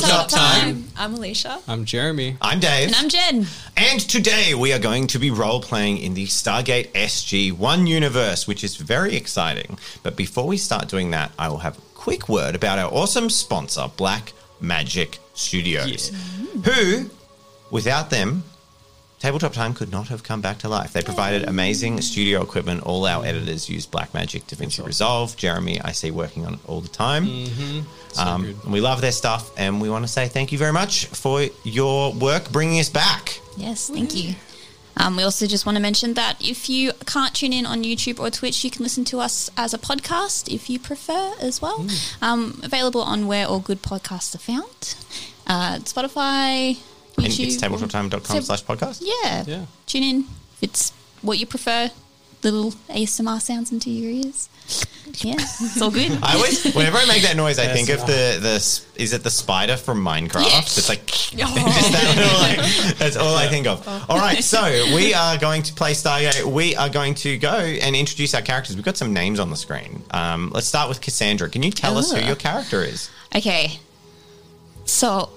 Tabletop time. I'm Alicia. I'm Jeremy. I'm Dave. And I'm Jen. And today we are going to be role playing in the Stargate SG 1 universe, which is very exciting. But before we start doing that, I will have a quick word about our awesome sponsor, Black Magic Studios, who, without them, Tabletop Time could not have come back to life. They provided amazing studio equipment. All our editors use Blackmagic DaVinci Resolve. Jeremy, I see working on it all the time. So Um, and we love their stuff, and we want to say thank you very much for your work bringing us back. Yes, thank you. Um, we also just want to mention that if you can't tune in on YouTube or Twitch, you can listen to us as a podcast if you prefer as well. Um, available on where all good podcasts are found. Uh, Spotify, And YouTube. it's tabletoptime.com Tab- slash podcast. Yeah. Yeah. Tune in it's what you prefer. Little ASMR sounds into your ears. Yeah, it's all good. I always, whenever I make that noise, I Yes, think of the, the, is it the spider from Minecraft? Yeah. It's like, just that little, like, that's all I think of. All right, so we are going to play Stargate. We are going to go and introduce our characters. We've got some names on the screen. Um, let's start with Cassandra. Can you tell us who your character is? Okay. So,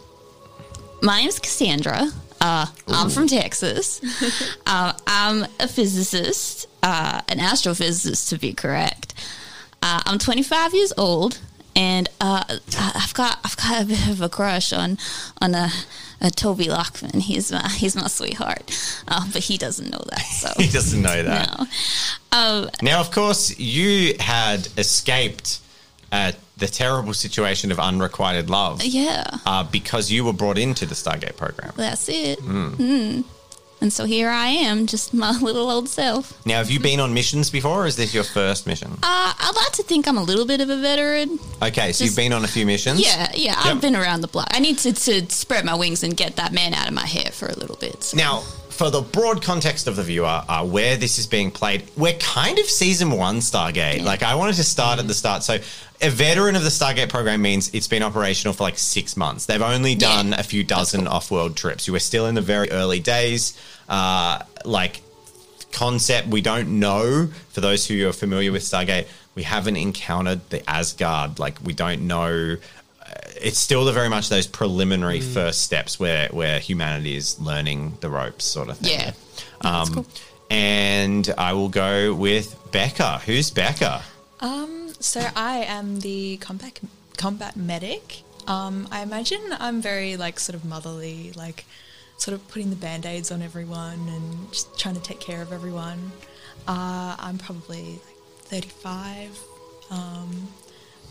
my name's Cassandra. Uh, I'm from Texas. uh, I'm a physicist, uh, an astrophysicist to be correct. Uh, I'm 25 years old, and uh, I've got I've got a bit of a crush on on a, a Toby Lockman. He's my he's my sweetheart, uh, but he doesn't know that. So He doesn't know that. no. Um, Now, of course, you had escaped uh, the terrible situation of unrequited love yeah, uh, because you were brought into the Stargate program. that's it. Mm. And so here I am, just my little old self. Now, have you been on missions before, or is this your first mission? Uh, I'd like to think I'm a little bit of a veteran. Okay, so you've been on a few missions. Yeah, yeah, Yep. I've been around the block. I need to, to spread my wings and get that man out of my hair for a little bit. so- Now, for the broad context of the viewer, uh, where this is being played, we're kind of season one Stargate. Like, I wanted to start at the start. So, a veteran of the Stargate program means it's been operational for like six months. They've only done a few dozen off world trips. You were still in the very early days. Uh, like, concept we don't know for those who are familiar with stargate we haven't encountered the asgard like we don't know it's still the very much those preliminary first steps where where humanity is learning the ropes sort of thing Yeah. um, cool. and i will go with becca who's becca Um, so I am the combat combat medic. Um, I imagine I'm very like sort of motherly, like sort of putting the band aids on everyone and just trying to take care of everyone. Uh, I'm probably like 35. Um, I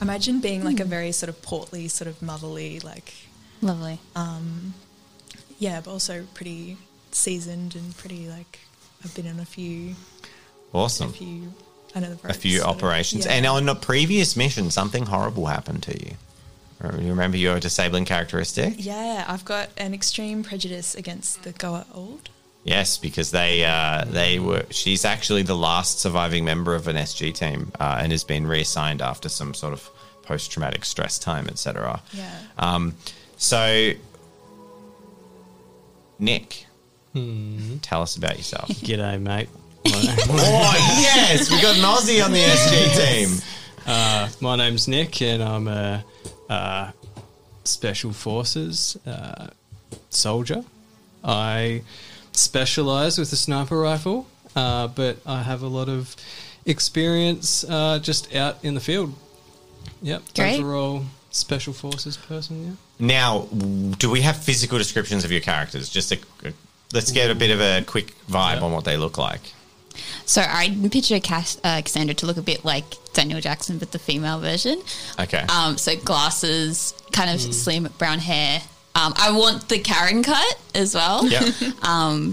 imagine being like a very sort of portly, sort of motherly, like Lovely. Um, yeah, but also pretty seasoned and pretty like I've been on a few, Awesome. a few, I know the a ropes, few sort of. operations Yeah. and on a previous mission something horrible happened to you you remember your disabling characteristic Yeah, I've got an extreme prejudice against the Goa'uld. Yes, because they uh, they were. She's actually the last surviving member of an SG team, uh, and has been reassigned after some sort of post traumatic stress time, etc. Yeah. Um, so, Nick, tell us about yourself. G'day, mate. oh yes, we got an Aussie on the SG team. Uh, my name's Nick, and I'm a, uh special forces uh, soldier. I specialize with a sniper rifle, uh, but I have a lot of experience uh, just out in the field. Yep, Great. overall special forces person. Yeah. Now, do we have physical descriptions of your characters? Just a, a- let's get a bit of a quick vibe Yeah. on what they look like. So I picture Cass, uh, Cassandra to look a bit like Daniel Jackson, but the female version. Okay. Um, so glasses, kind of slim brown hair. Um, I want the Karen cut as well. yeah.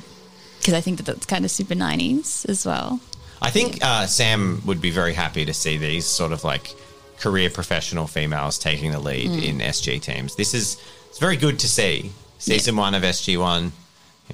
Because I think that that's kind of super 90s as well. I think uh, Sam would be very happy to see these sort of like career professional females taking the lead Mm. in SG teams. This is it's very good to see. Season one of SG One,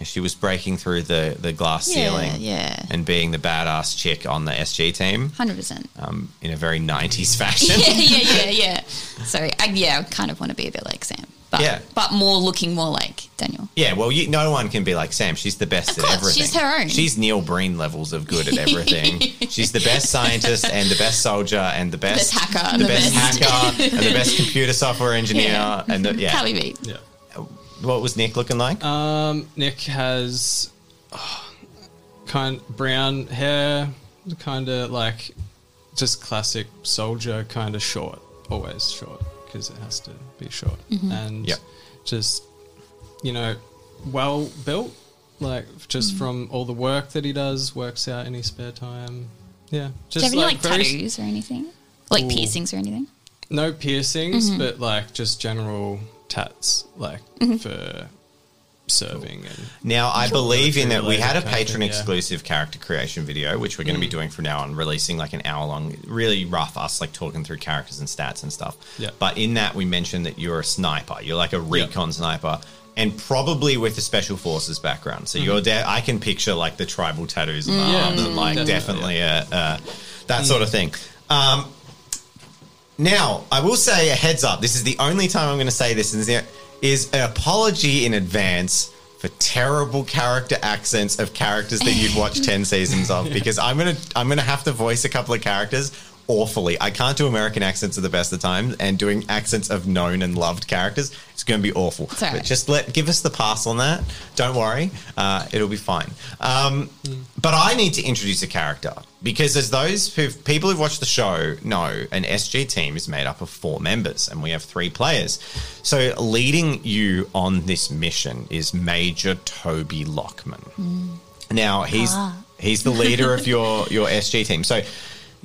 she was breaking through the the glass Yeah, ceiling, yeah. and being the badass chick on the SG team 100%. um, in a very '90s fashion. yeah, yeah, yeah, yeah. Sorry. I, yeah, I kind of want to be a bit like Sam. But Yeah. but more looking more like Daniel. Yeah, well, you, no one can be like Sam. She's the best Of at course, everything. she's her own. She's Neil Breen levels of good at everything. she's the best scientist and the best soldier and the best, best hacker the the best, best- hacker and the best computer software engineer. Yeah. And the, yeah, Can't be beat. Yeah. what was Nick looking like? Um, Nick has oh, kind brown hair, kind of like just classic soldier, kind of short, always short because it has to be short, mm-hmm. and Yep. just you know, well built, like just mm. from all the work that he does, works out in his spare time. Yeah, Do just you have any like very- tattoos or anything? Like Ooh. piercings or anything? no piercings, Mm-hmm. but like just general tats, like mm-hmm. for serving and Now, I believe in that we had a Related kind of patron yeah. exclusive character creation video, which we're going to be mm. doing from now on, releasing like an hour long, really rough, us like talking through characters and stats and stuff. Yeah. But in that, we mentioned that you're a sniper, you're like a recon sniper. And probably with a special forces background, so mm-hmm. you're there. I can picture like the tribal tattoos and mm, the Yeah, arms, and like definitely, definitely a, uh, uh, that mm. sort of thing. Um, now, I will say a heads up. This is the only time I'm going to say this. Is there is an apology in advance for terrible character accents of characters that you've watched ten seasons of, because I'm gonna I'm gonna have to voice a couple of characters awfully. I can't do American accents at the best of times, and doing accents of known and loved characters, it's going to be awful. right. But just let give us the pass on that. Don't worry, uh, it'll be fine. Um, But I need to introduce a character because, as those who people who've watched the show know, an SG team is made up of four members, and we have three players. So, leading you on this mission is Major Toby Lockman. Now he's he's the leader of your your SG team. So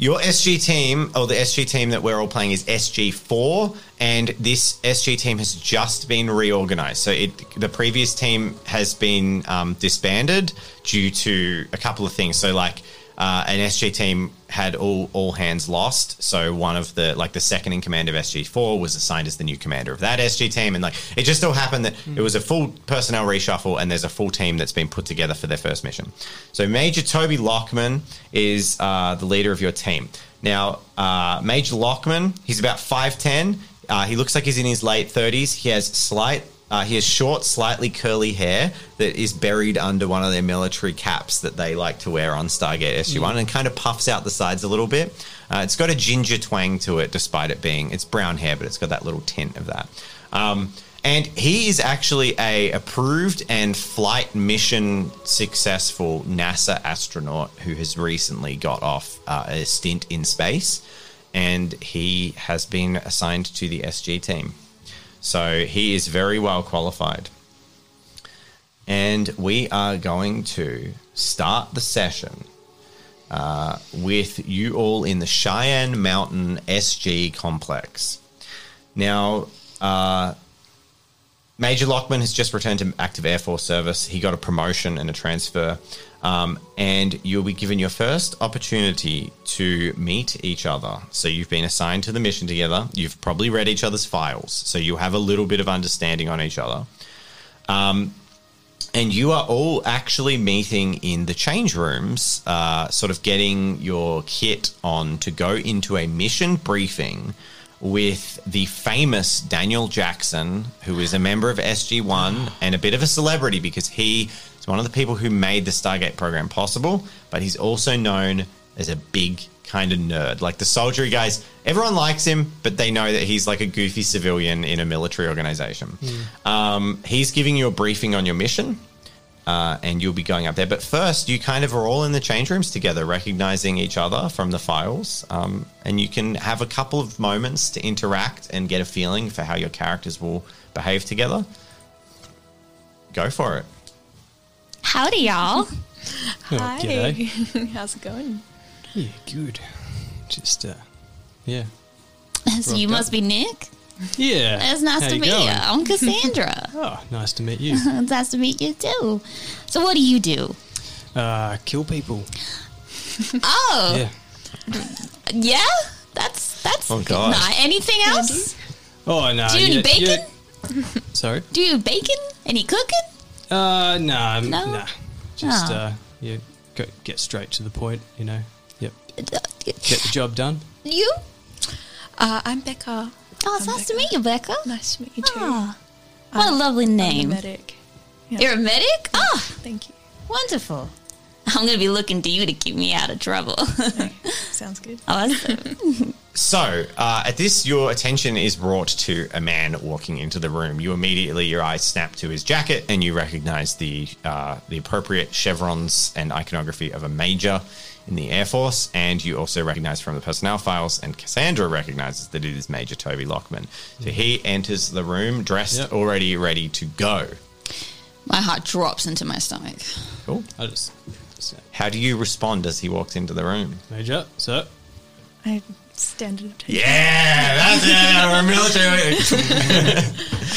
your SG team, or the SG team that we're all playing, is SG four, and this SG team has just been reorganized. So it the previous team has been um, disbanded due to a couple of things. So like. Uh, an SG team had all all hands lost, so one of the like the second in command of SG four was assigned as the new commander of that SG team, and like it just so happened that it was a full personnel reshuffle, and there's a full team that's been put together for their first mission. So Major Toby Lockman is uh, the leader of your team. Now, uh, Major Lockman, he's about five ten. Uh, he looks like he's in his late thirties. He has slight uh, he has short, slightly curly hair that is buried under one of their military caps that they like to wear on Stargate SG-1 and kind of puffs out the sides a little bit. Uh, it's got a ginger twang to it, despite it being it's brown hair, but it's got that little tint of that. Um, and he is actually a approved and flight mission successful NASA astronaut who has recently got off uh, a stint in space, and he has been assigned to the SG team. So he is very well qualified. And we are going to start the session uh, with you all in the Cheyenne Mountain SG complex. Now, uh, Major Lockman has just returned to active Air Force service. He got a promotion and a transfer. Um, and you'll be given your first opportunity to meet each other. So you've been assigned to the mission together. You've probably read each other's files. So you have a little bit of understanding on each other. Um, and you are all actually meeting in the change rooms, uh, sort of getting your kit on to go into a mission briefing with the famous Daniel Jackson, who is a member of SG1 and a bit of a celebrity because he is one of the people who made the Stargate program possible, but he's also known as a big kind of nerd. Like the soldiery guys, everyone likes him, but they know that he's like a goofy civilian in a military organization. Um, he's giving you a briefing on your mission uh, and you'll be going up there. But first, you kind of are all in the change rooms together, recognizing each other from the files, um, and you can have a couple of moments to interact and get a feeling for how your characters will behave together. Go for it. Howdy, y'all. Oh, Hi. g'day. How's it going? Yeah, good. Just uh, yeah, so you Rocked must up. be Nick. Yeah. It's nice How to you meet going? you. I'm Cassandra. Oh, nice to meet you. it's nice to meet you too. So what do you do? Uh, kill people. Oh, Yeah. yeah. That's that's Oh, God. Nah, anything else? Oh no. Do you yeah, need bacon? yeah. Sorry. Do you bacon? Any cooking? Uh, nah, No? nah. Just Oh. uh, yeah, go, get straight to the point. You know. Yep. Get the job done. You? Uh, I'm Becca. Oh, it's I'm nice to meet you, Becca. Nice to meet you too. Ah. What a lovely I'm a name. medic. Yeah. You're a medic? Oh, Thank you. wonderful. I'm going to be looking to you to keep me out of trouble. Sounds good. awesome. So, uh, at this, your attention is brought to a man walking into the room. You immediately, your eyes snap to his jacket, and you recognize the uh, the appropriate chevrons and iconography of a major in the Air Force. And you also recognize from the personnel files, and Cassandra recognizes that it is Major Toby Lockman. So he enters the room dressed, Yep. already ready to go. My heart drops into my stomach. Cool. I just, just How do you respond as he walks into the room? Major, sir. I standard attention. Yeah, that's it. We're military.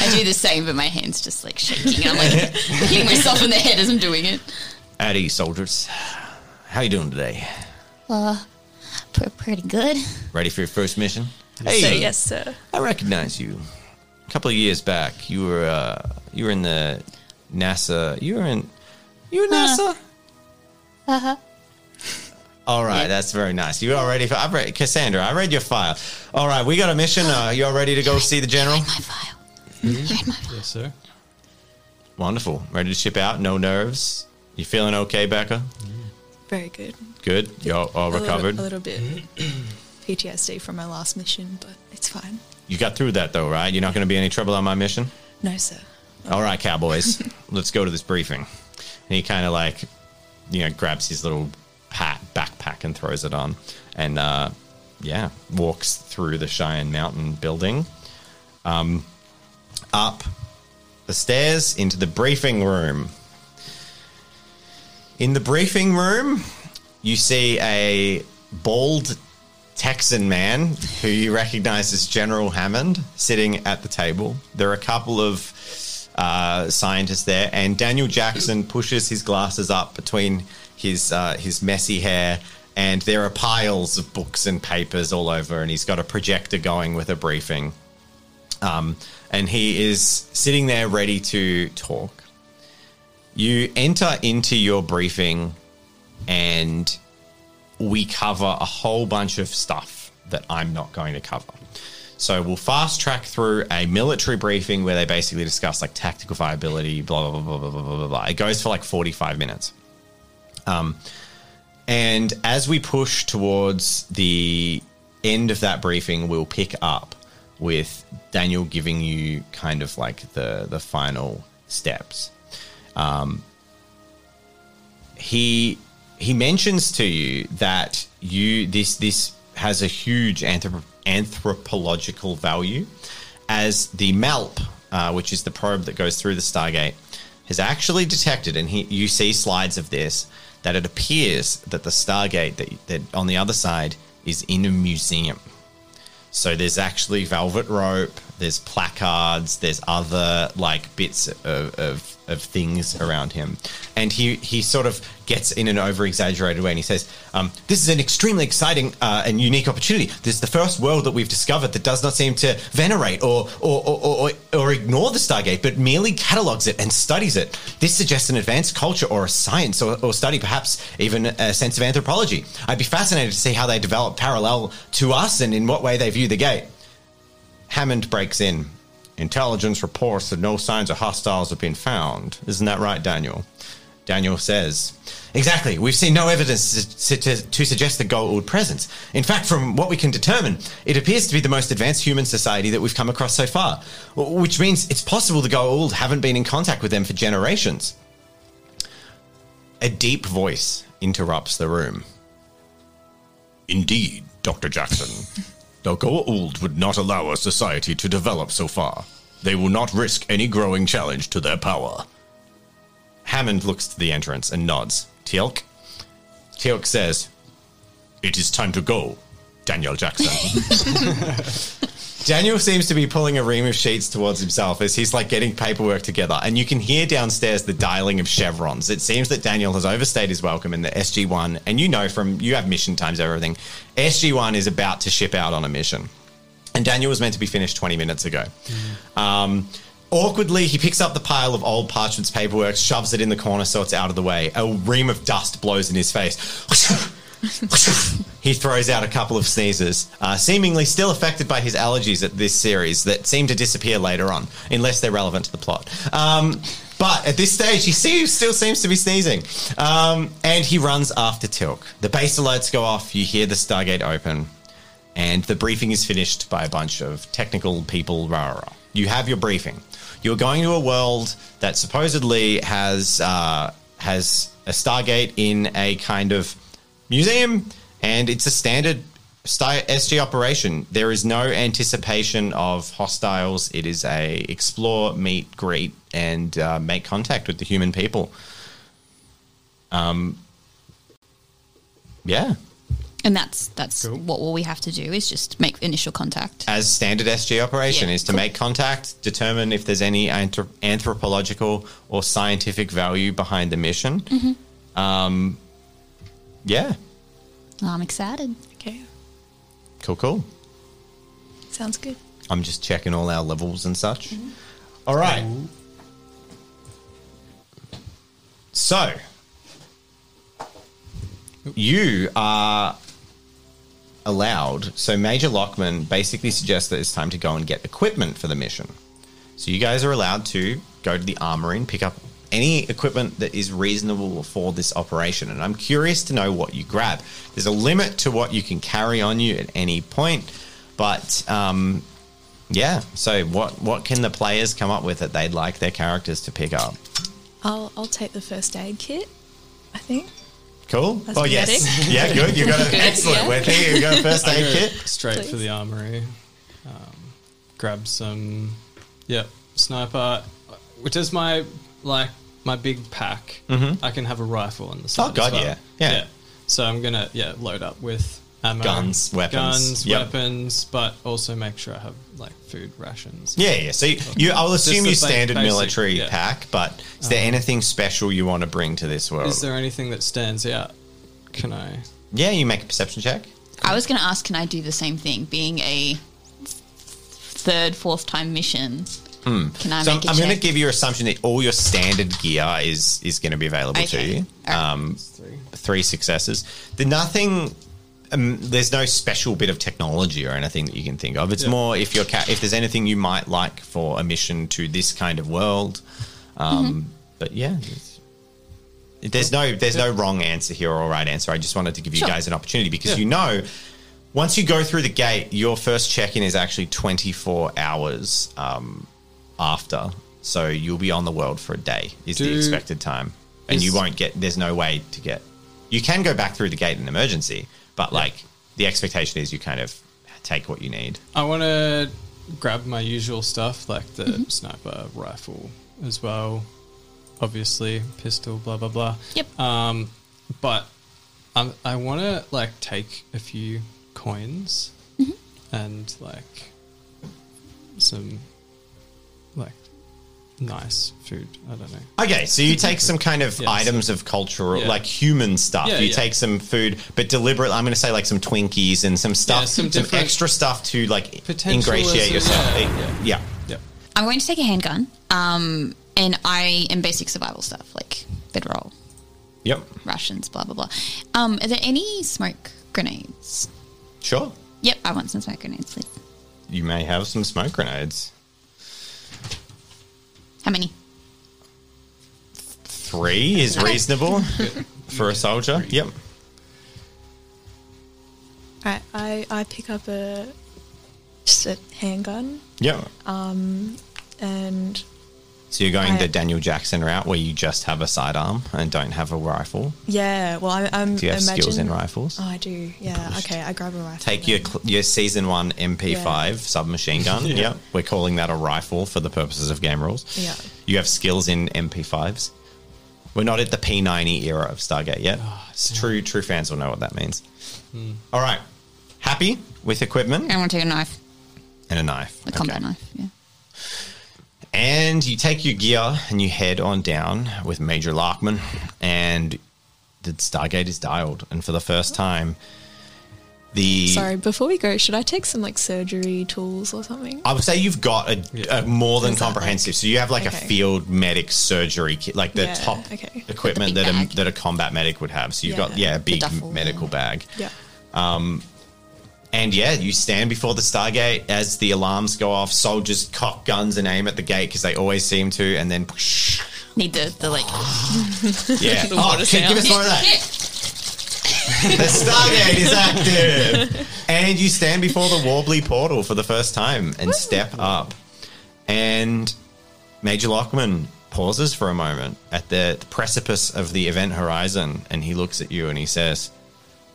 I do the same, but my hand's just like shaking. I'm like hitting myself in the head as I'm doing it. At ease, soldiers. How you doing today? Pre- pretty good. Ready for your first mission? Hey, So yes, sir. I recognize you. A couple of years back, you were uh, you were in the NASA. You were in you were NASA. Uh huh. All right, Yeah. that's very nice. You all ready for? I've read Cassandra. I read your file. All right, we got a mission. Uh, you all ready to go see the general? My file. You're in my file. Yes, sir. Wonderful. Ready to ship out? No nerves. You feeling okay, Becca? Very good. Good. You're all A little- recovered. A little, bit PTSD from my last mission, but it's fine. You got through that though, right? You're not going to be any trouble on my mission. No, sir. All right, cowboys, let's go to this briefing. And he kind of like, you know, grabs his little hat backpack and throws it on, and uh, yeah, walks through the Cheyenne Mountain building, um, up the stairs into the briefing room. In the briefing room, you see a bald Texan man who you recognize as General Hammond sitting at the table. There are a couple of uh, scientists there, and Daniel Jackson pushes his glasses up between his uh, his messy hair, and there are piles of books and papers all over, and he's got a projector going with a briefing. Um, and he is sitting there ready to talk. You enter into your briefing, and we cover a whole bunch of stuff that I'm not going to cover. So we'll fast track through a military briefing where they basically discuss like tactical viability, blah blah blah blah blah blah blah. blah. It goes for like 45 minutes. Um, and as we push towards the end of that briefing, we'll pick up with Daniel giving you kind of like the the final steps. Um, he he mentions to you that you this this has a huge anthrop- anthropological value as the MALP, uh, which is the probe that goes through the Stargate, has actually detected, and he, you see slides of this, that it appears that the Stargate that, that on the other side is in a museum. So there's actually velvet rope, there's placards, there's other like bits of, of, of things around him. And he, he sort of gets in an over exaggerated way and he says, um, This is an extremely exciting uh, and unique opportunity. This is the first world that we've discovered that does not seem to venerate or, or, or, or, or ignore the Stargate, but merely catalogs it and studies it. This suggests an advanced culture or a science or, or study, perhaps even a sense of anthropology. I'd be fascinated to see how they develop parallel to us and in what way they view the gate. Hammond breaks in. Intelligence reports that no signs of hostiles have been found. Isn't that right, Daniel? Daniel says, Exactly. We've seen no evidence to, suggest the Goa'uld presence. In fact, from what we can determine, it appears to be the most advanced human society that we've come across so far, which means it's possible the Goa'uld haven't been in contact with them for generations. A deep voice interrupts the room. Indeed, Dr. Jackson. The Goa'uld would not allow a society to develop so far. They will not risk any growing challenge to their power. Hammond looks to the entrance and nods. Teal'c? Teal'c says, It is time to go, Daniel Jackson. Daniel seems to be pulling a ream of sheets towards himself as he's like getting paperwork together, and you can hear downstairs the dialing of chevrons. It seems that Daniel has overstayed his welcome in the SG1, and you know from you have mission times, everything. SG1 is about to ship out on a mission, and Daniel was meant to be finished 20 minutes ago. Um, awkwardly, he picks up the pile of old parchments paperwork, shoves it in the corner so it's out of the way. A ream of dust blows in his face. he throws out a couple of sneezes, uh, seemingly still affected by his allergies at this series that seem to disappear later on, unless they're relevant to the plot. Um, but at this stage, he see, still seems to be sneezing. Um, and he runs after Teal'c. The base alerts go off, you hear the Stargate open, and the briefing is finished by a bunch of technical people. Rah, rah, rah. You have your briefing. You're going to a world that supposedly has uh, has a Stargate in a kind of museum, and it's a standard SG operation. There is no anticipation of hostiles. It is a explore, meet, greet, and uh, make contact with the human people. Um, yeah, And that's that's Cool. what all we have to do is just make initial contact. as standard SG operation Yeah, is to cool. make contact, determine if there's any anthrop- anthropological or scientific value behind the mission. Mm-hmm. Um, yeah, I'm excited. Okay. cool, cool. Sounds good. I'm just checking all our levels and such. All right. So, you are allowed. So, Major Lockman basically suggests that it's time to go and get equipment for the mission. So, you guys are allowed to go to the armory and pick up any equipment that is reasonable for this operation. And I'm curious to know what you grab. There's a limit to what you can carry on you at any point, but um, yeah. So, what what can the players come up with that they'd like their characters to pick up? I'll I'll take the first aid kit. I think. Cool. As oh yes, medic. yeah, good. You've got an excellent. yeah. We're thinking you got a first aid kit. straight for the armory. Um, grab some, yep, sniper. Does my like my big pack? I can have a rifle on the side. Mm-hmm. Oh, God, as well. yeah. Yeah. So I'm gonna yeah load up with ammo, Guns, weapons. guns, Yep. weapons, but also make sure I have like food rations. Yeah, yeah. So you, you I'll assume the you standard basic, military yeah. pack, but is there anything special you want to bring to this world? Is there anything that stands out? Can I? yeah, you make a perception check. I was going to ask, can I do the same thing? Being a third, fourth time mission, can I So I'm, make a I'm going to check? give your assumption that all your standard gear is is going to be available to you. All right. Um, Three. three successes. The nothing. Um, there's no special bit of technology or anything that you can think of. It's Yeah. more if you're ca- if there's anything you might like for a mission to this kind of world. Um, Mm-hmm. But yeah, there's no there's no wrong answer here or right answer. I just wanted to give you Sure. guys an opportunity because Yeah. you know. Once you go through the gate, your first check-in is actually 24 hours um, after, so you'll be on the world for a day. Is the expected time, and you won't get. There's no way to get. You can go back through the gate in emergency, but like the expectation is you kind of take what you need. I want to grab my usual stuff like the Mm-hmm. sniper rifle as well. Obviously, pistol, blah blah blah. Yep. Um, but um, I want to like take a few coins Mm-hmm. and like some like nice food. I don't know. Okay, so you take some kind of Yeah, items of cultural, yeah. like human stuff. Yeah, you yeah. take some food, but deliberately, I'm going to say like some Twinkies and some stuff, Yeah, some some, extra stuff to like ingratiate yourself. yeah, yeah. yeah. yeah. I'm going to take a handgun, um, and I am basic survival stuff like bedroll, Yep. rations, blah blah blah. Um, are there any smoke grenades? Sure. Yep, I want some smoke grenades, please. You may have some smoke grenades. How many? Three is reasonable for a soldier. Yep. Alright, I, I pick up a just a handgun Yep. Um, and So you're going I- the Daniel Jackson route where you just have a sidearm and don't have a rifle. yeah, well I, I'm Do you have imagine, skills in rifles? Oh, I do. Yeah. Okay, I grab a rifle. Take your then. cl- your season one MP5 Yeah. submachine gun. Yeah. Yep. We're calling that a rifle for the purposes of game rules. Yeah. You have skills in MP5s. We're not at the P90 era of Stargate yet. It's true true fans will know what that means. Hmm. All right. Happy with equipment I want to take a knife, and a knife. a combat knife. Yeah. And you take your gear and you head on down with Major Lockman, and the Stargate is dialed. And for the first time, the Sorry, before we go, should I take some like surgery tools or something? I would say you've got a, a more than Is that, comprehensive. so you have like a field medic surgery kit, like the Yeah, top okay. equipment The that a, that a combat medic would have. So you've got Yeah. yeah a big medical bag. Yeah. Um, And yeah, you stand before the Stargate as the alarms go off. Soldiers cock guns and aim at the gate because they always seem to, and then Need the, the like. yeah. The oh, give us more of that. the Stargate is active, and you stand before the Warbly portal for the first time and step up. And Major Lockman pauses for a moment at the precipice of the event horizon, and he looks at you and he says,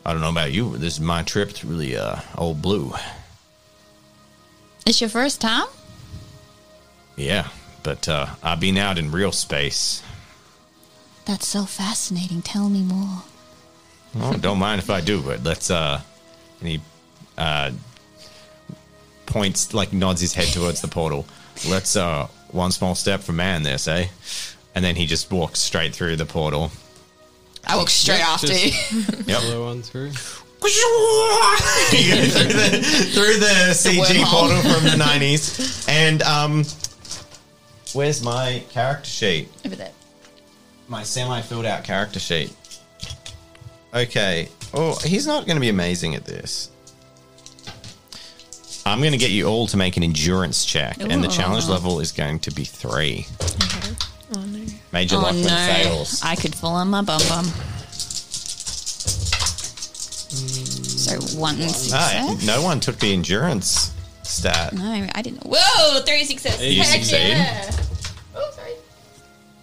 "I don't know about you, but this is my trip through the uh, old blue." It's your first time? Yeah, but uh, I've been out in real space. That's so fascinating. Tell me more. Oh, don't mind if I do, but let's. uh And he uh points, like nods his head towards the portal. Let's. uh One small step for man, they say. And then he just walks straight through the portal. I walk straight Yep, after just- you. Yep. Follow on through. You go through the, through the CG wormhole. portal from the nineties, and um, where's my character sheet? Over there. my semi filled out character sheet. Okay. Oh, he's not going to be amazing at this. I'm going to get you all to make an endurance check, and the challenge level is going to be three. Okay. Oh no. Major Oh Lockman no. fails. I could fall on my bum bum. So one success. no one took the endurance stat. No, I didn't. Whoa, three successes. You Heck succeed. yeah. Oh, sorry.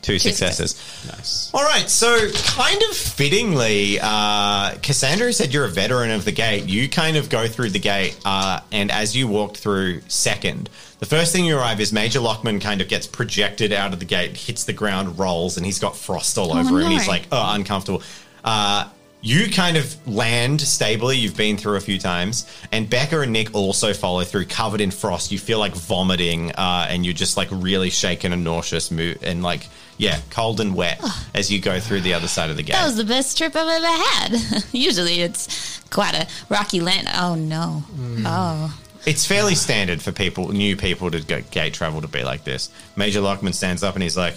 Two Two successes. Nice. All right, so kind of fittingly, uh, Cassandra said you're a veteran of the gate. You kind of go through the gate, uh, and as you walk through second, the first thing you arrive is Major Lockman kind of gets projected out of the gate, hits the ground, rolls, and he's got frost all over him. And he's like, oh, uncomfortable. Uh, you kind of land stably. You've been through a few times, and Becca and Nick also follow through, covered in frost. You feel like vomiting, uh, and you're just like really shaken and nauseous, and like yeah, cold and wet as you go through the other side of the gate. That was the best trip I've ever had. Usually it's quite a rocky land. Oh no. Oh. It's fairly standard for people, new people, to go gate travel to be like this. Major Lockman stands up and he's like,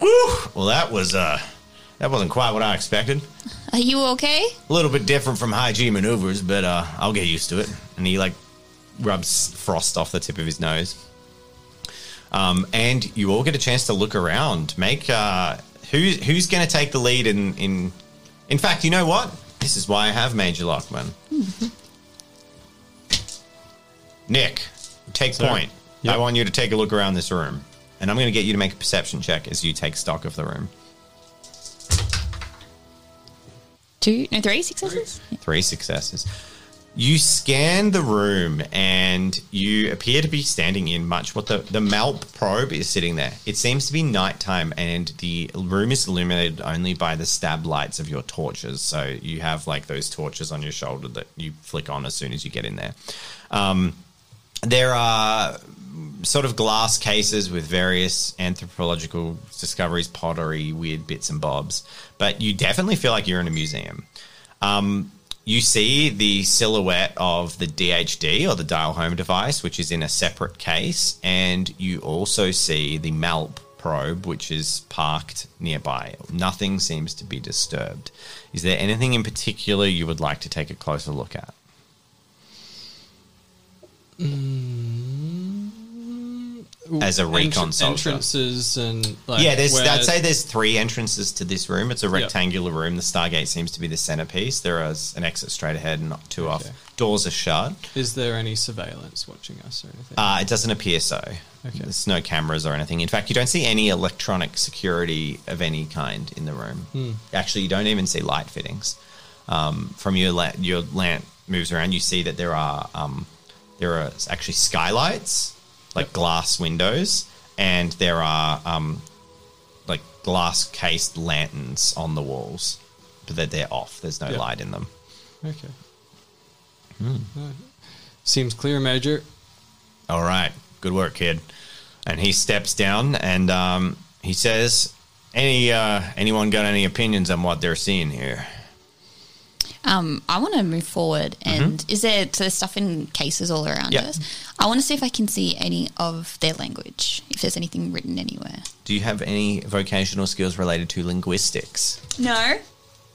"Woo! Well, that was uh, that wasn't quite what I expected. Are you okay? A little bit different from high G maneuvers, but uh, I'll get used to it." And he like rubs frost off the tip of his nose. Um, and you all get a chance to look around. Make uh, who's who's going to take the lead in in. In fact, you know what? This is why I have Major Lockman. Nick, take Sorry. point. Yep. I want you to take a look around this room, and I'm going to get you to make a perception check as you take stock of the room. Two no three successes? Three successes. You scan the room and you appear to be standing in much what the, the MALP probe is sitting there. It seems to be nighttime and the room is illuminated only by the stab lights of your torches. So you have like those torches on your shoulder that you flick on as soon as you get in there. Um, there are sort of glass cases with various anthropological discoveries, pottery, weird bits and bobs, but you definitely feel like you're in a museum. Um, you see the silhouette of the DHD or the dial home device, which is in a separate case, and you also see the MALP probe, which is parked nearby. Nothing seems to be disturbed. Is there anything in particular you would like to take a closer look at? As a recon Entr- soldier. entrances and like yeah, there's. where- I'd say there's three entrances to this room. It's a rectangular room. The Stargate seems to be the centerpiece. There is an exit straight ahead and not two off. Doors are shut. Is there any surveillance watching us or anything? Uh, it doesn't appear so. Okay. There's no cameras or anything. In fact, you don't see any electronic security of any kind in the room. Hmm. Actually, you don't even see light fittings. Um, from your la- your lamp moves around, you see that there are um, there are actually skylights, like Yep. glass windows, and there are um, like glass cased lanterns on the walls, but they're, they're off. There's no Yep. light in them. okay. Hmm. Alright. Seems clear, Major. All right, good work, kid. And he steps down and um, he says, "Any uh, anyone got any opinions on what they're seeing here?" Um, I want to move forward, and is there so there's stuff in cases all around Yep. us? I want to see if I can see any of their language, if there's anything written anywhere. Do you have any vocational skills related to linguistics? No,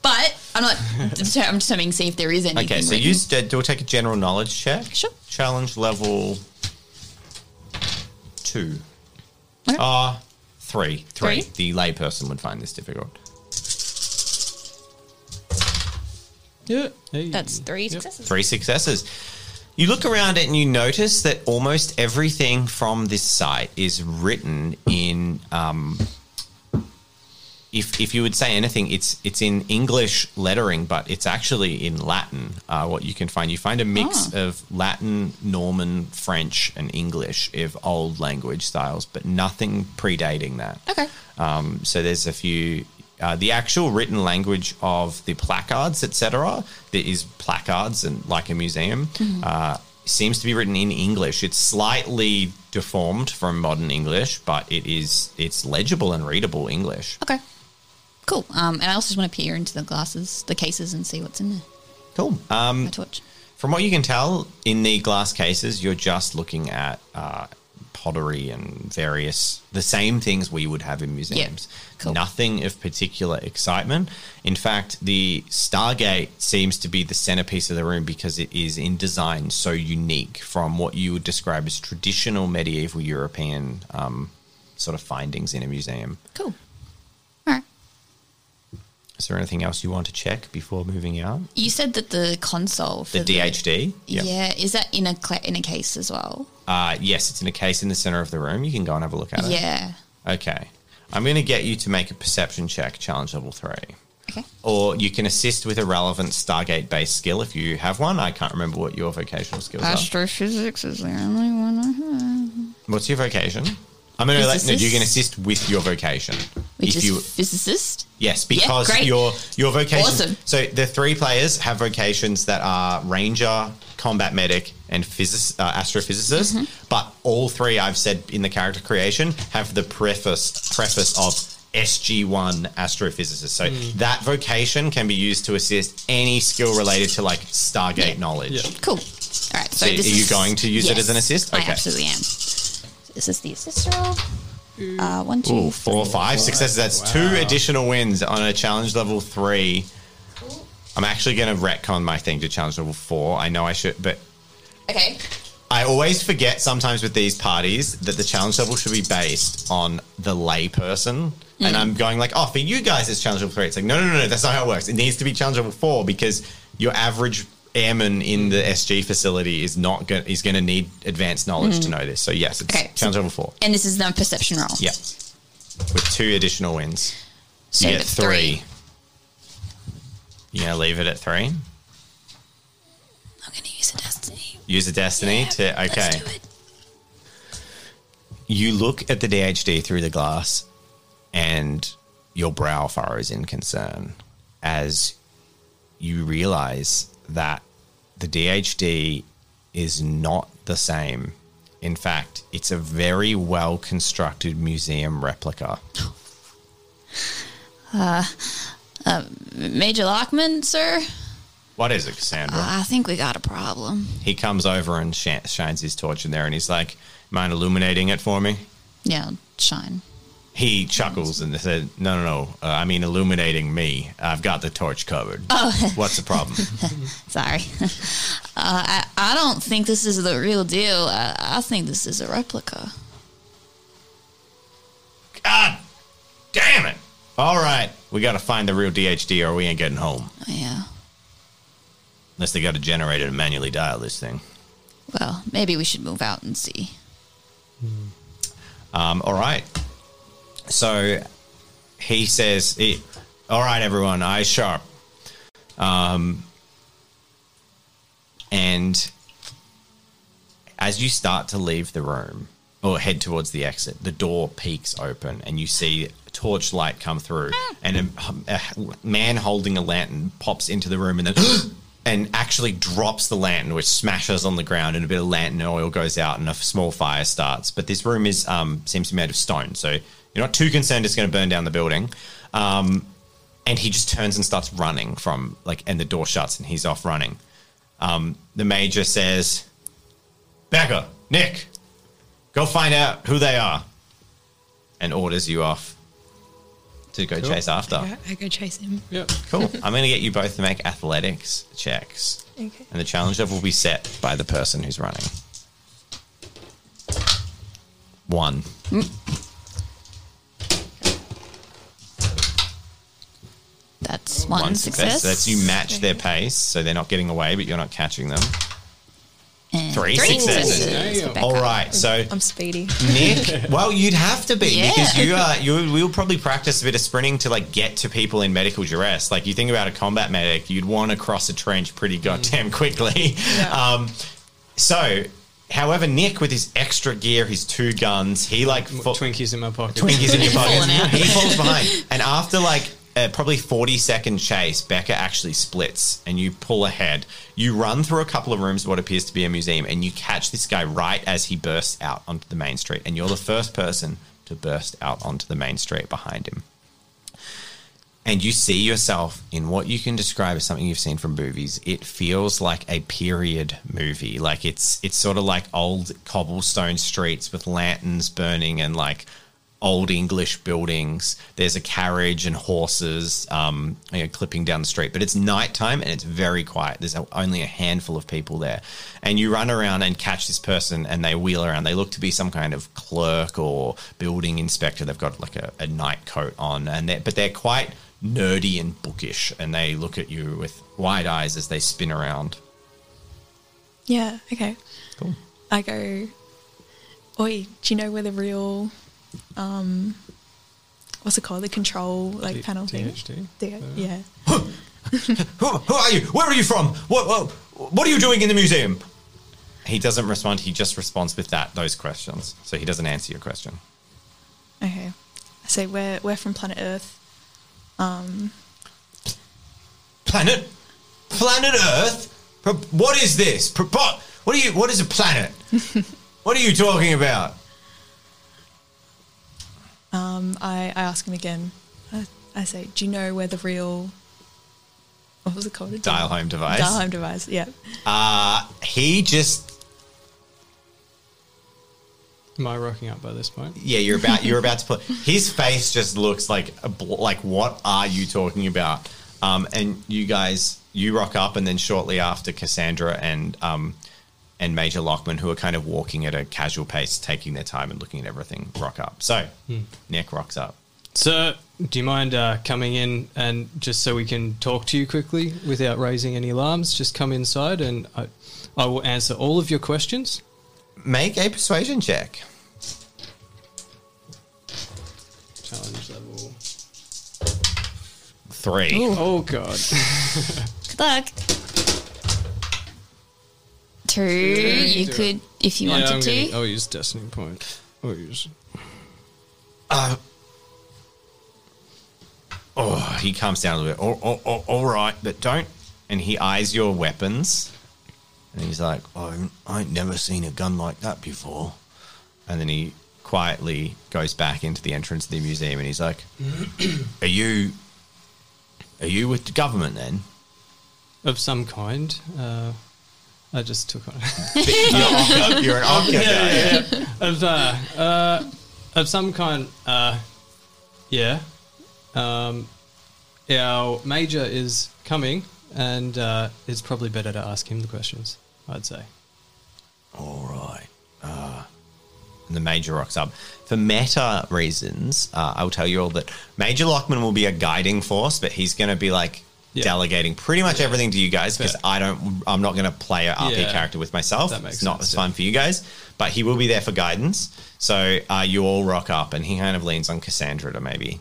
but I'm not. I'm determining to see if there is anything. Okay, so written. use uh, do take a general knowledge check. Sure. Challenge level two. Okay. Ah, three. Three. Three? The layperson would find this difficult. Yeah. Hey. That's three Yep. successes. Three successes. You look around it and you notice that almost everything from this site is written in. Um, if, if you would say anything, it's it's in English lettering, but it's actually in Latin. Uh, what you can find, you find a mix Oh. of Latin, Norman, French, and English of old language styles, but nothing predating that. Okay. Um, so there's a few. Uh, the actual written language of the placards, etc., that is placards and like a museum, uh, seems to be written in English. It's slightly deformed from modern English, but it is it's legible and readable English. Okay. Cool. Um, and I also just want to peer into the glasses, the cases, and see what's in there. Cool. Um, My torch. From what you can tell, in the glass cases, you're just looking at uh, pottery and various the same things we would have in museums. cool. Nothing of particular excitement. In fact, the Stargate seems to be the centerpiece of the room because it is in design so unique from what you would describe as traditional medieval European um, sort of findings in a museum. Cool. All right. Is there anything else you want to check before moving out? You said that the console for The DHD. Yep. Yeah, is that in a cla in a case as well? Uh, yes, it's in a case in the center of the room. You can go and have a look at it. Yeah. Okay. I'm going to get you to make a perception check, challenge level three. Okay. Or you can assist with a relevant Stargate based skill if you have one. I can't remember what your vocational skills are. Astrophysics is the only one I have. What's your vocation? I'm going to let no, you can assist with your vocation. Which if is you physicist. Yes, because great. your your vocation. Awesome. So the three players have vocations that are ranger, combat medic, and physic, uh, astrophysicist. Mm-hmm. But all three I've said in the character creation have the preface preface of SG one astrophysicist. So Hmm. that vocation can be used to assist any skill related to like Stargate knowledge. Yeah. Cool. All right. So So this are you is- going to use it as an assist? I Okay. absolutely am. This is the assist roll. Uh, one, two, Ooh, four, three. five successes. That's Wow. two additional wins on a challenge level three. I'm actually going to retcon my thing to challenge level four. I know I should, but Okay. I always forget sometimes with these parties that the challenge level should be based on the layperson. And I'm going like, oh, for you guys, it's challenge level three. It's like, no, no, no, no, that's not how it works. It needs to be challenge level four because your average airman in the SG facility is not going is going to need advanced knowledge to mm-hmm. know this. So yes, it's Okay, so- challenge level four. And this is the perception roll. Yeah, with two additional wins, So you get three. three. You gonna leave it at three? I'm going to use a destiny. Use a destiny Yeah, to okay. Let's do it. You look at the DHD through the glass, and your brow furrows in concern as you realize that the DHD is not the same. In fact, it's a very well constructed museum replica. Uh, uh, Major Lockman, sir? What is it, Cassandra? Uh, I think we got a problem. he comes over and sh- shines his torch in there, and he's like, "Mind illuminating it for me?" Yeah, shine. He chuckles and said, "No, no, no. Uh, I mean illuminating me. I've got the torch covered. Oh. What's the problem?" Sorry. uh, I, I don't think this is the real deal. I, I think this is a replica. God damn it! All right, we got to find the real DHD, or we ain't getting home. Yeah. Unless they got a generator to manually dial this thing. Well, maybe we should move out and see. Um, all right. So he says, "All right, everyone, eyes sharp." Um, and as you start to leave the room or head towards the exit, the door peeks open, and you see torchlight come through, and a, a man holding a lantern pops into the room, and then. And actually drops the lantern, which smashes on the ground, and a bit of lantern oil goes out, and a small fire starts. But this room is um, seems to be made of stone, so you're not too concerned it's going to burn down the building. Um, and he just turns and starts running from like, and the door shuts and he's off running. Um, the major says, Becca, Nick, go find out who they are, and orders you off to go Cool. chase after. I, I go chase him. Yep. Cool. I'm going to get you both to make athletics checks. Okay. And the challenge level will be set by the person who's running. One. That's one, success. So that's you match their pace, so they're not getting away, but you're not catching them. And Three successes. Damn. for Becca. All right. So I'm speedy. Nick, well, you'd have to be Yeah. because you are you will probably practice a bit of sprinting to like get to people in medical duress. Like you think about a combat medic, you'd want to cross a trench pretty goddamn quickly. Yeah. Um, so, however, Nick with his extra gear, his two guns, he like fo- Twinkies in my pocket. Twinkies in your pocket. He falls behind, and after like a probably forty second chase, Becca actually splits, and you pull ahead. You run through a couple of rooms, of what appears to be a museum, and you catch this guy right as he bursts out onto the main street, and you're the first person to burst out onto the main street behind him. And you see yourself in what you can describe as something you've seen from movies. It feels like a period movie. Like it's it's sort of like old cobblestone streets with lanterns burning and like old English buildings. There's a carriage and horses um, you know, clipping down the street, but it's nighttime and it's very quiet. There's only a handful of people there, and you run around and catch this person, and they wheel around. They look to be some kind of clerk or building inspector. They've got like a, a night coat on, and they're, but they're quite nerdy and bookish, and they look at you with wide eyes as they spin around. Yeah. Okay. Cool. I go. Oi, do you know where the real, um, what's it called? The control like T- panel thing. THD? The- yeah. Who, who are you? Where are you from? What, what what are you doing in the museum? He doesn't respond. He just responds with that those questions. So he doesn't answer your question. Okay. I say we're we're from planet Earth. Um, Planet, planet Earth. Pro- What is this? Pro- What what are you? What is a planet? what are you talking about? Um, I, I ask him again. I, I say, do you know where the real, what was it called? A Dial home device. Dial home device. Yeah. Uh, he just Am I rocking up by this point? yeah. You're about you're about to put his face just looks like a bl- like what are you talking about? Um, and you guys you rock up, and then shortly after Cassandra and um, and Major Lockman, who are kind of walking at a casual pace, taking their time and looking at everything, rock up. So Nick rocks up. So, do you mind uh, coming in and just so we can talk to you quickly without raising any alarms? Just come inside and I, I will answer all of your questions. Make a persuasion check. Challenge level. Three. Oh God! Good luck. Two. You do could, if you yeah, wanted I'm to. gonna, I'll use Destiny point. I'll use. Uh, oh, he calms down a little bit. Oh, oh, oh, all right, but don't. And he eyes your weapons, and he's like, oh, "I ain't never seen a gun like that before." And then he quietly goes back into the entrance of the museum, and he's like, "Are you, are you with the government then?" Of some kind. Uh, I just took on. You're, an Ocker guy. of uh, uh, of some kind. Uh, yeah. Um, our major is coming, and uh, it's probably better to ask him the questions. I'd say. All right. Uh, and the Major rocks up. For meta reasons, uh, I'll tell you all that Major Lockman will be a guiding force, but he's going to be like Yeah. delegating pretty much everything to you guys because Fair. I don't. I'm not going to play a RP Yeah. character with myself. That makes it's not sense, as yeah. fun for you guys, but he will be there for guidance. So uh, you all rock up, and he kind of leans on Cassandra to maybe.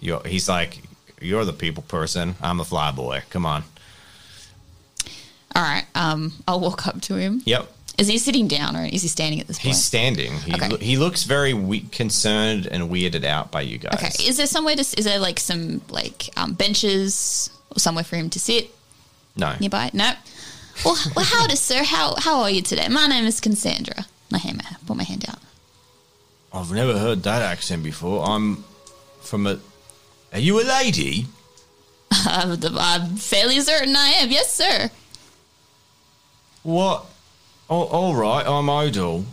You're, he's like, "You're the people person. I'm the fly boy. Come on." All right. Um, I'll walk up to him. Yep. Is he sitting down or is he standing at this point? He's standing. He, Okay. loo- he looks very we- concerned and weirded out by you guys. Okay. Is there somewhere to? Is there like some like um, benches or somewhere for him to sit no. nearby? No. Well, well, how does sir? How how are you today? My name is Cassandra. My hand, put my hand out. I've never heard that accent before. I'm from a. Are you a lady? I'm, I'm fairly certain I am. Yes, sir. What? Oh, all right, I'm Odell.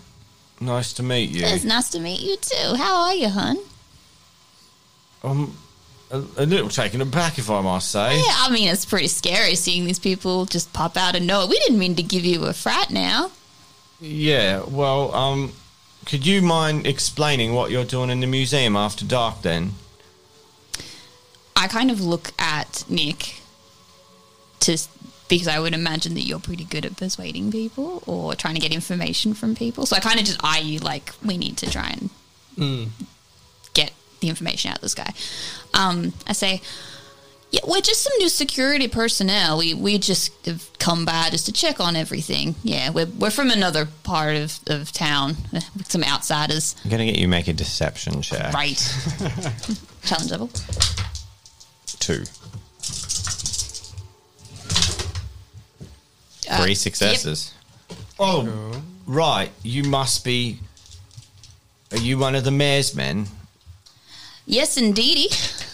Nice to meet you. It's nice to meet you too. How are you, hun? I'm a, a little taken aback, if I must say. Yeah, I mean, it's pretty scary seeing these people just pop out and know it. We didn't mean to give you a frat now. Yeah, well, um, could you mind explaining what you're doing in the museum after dark then? I kind of look at Nick to because I would imagine that you're pretty good at persuading people or trying to get information from people. So I kind of just eye you like we need to try and get the information out of this guy. Um, I say, yeah, we're just some new security personnel. We we just have come by just to check on everything. Yeah, we're we're from another part of, of town, some outsiders. I'm gonna get you make a deception check. Right. Challenge level. Two. Uh, Three successes. Oh, right. You must be. Are you one of the mayor's men? Yes, indeedy.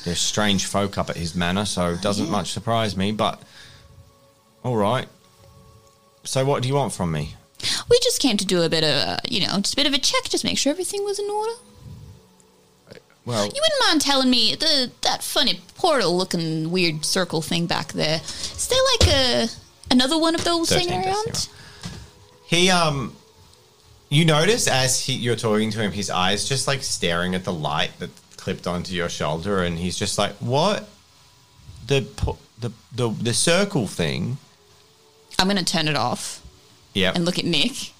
There's strange folk up at his manor, so it doesn't much surprise me, but. All right. So, what do you want from me? We just came to do a bit of, uh, you know, just a bit of a check, just make sure everything was in order. Well, You wouldn't mind telling me the that funny portal-looking weird circle thing back there? Is there like a another one of those 13 hanging around? He um you notice as he you're talking to him his eyes just like staring at the light that clipped onto your shoulder and he's just like what the the the, the circle thing I'm gonna turn it off yeah and look at Nick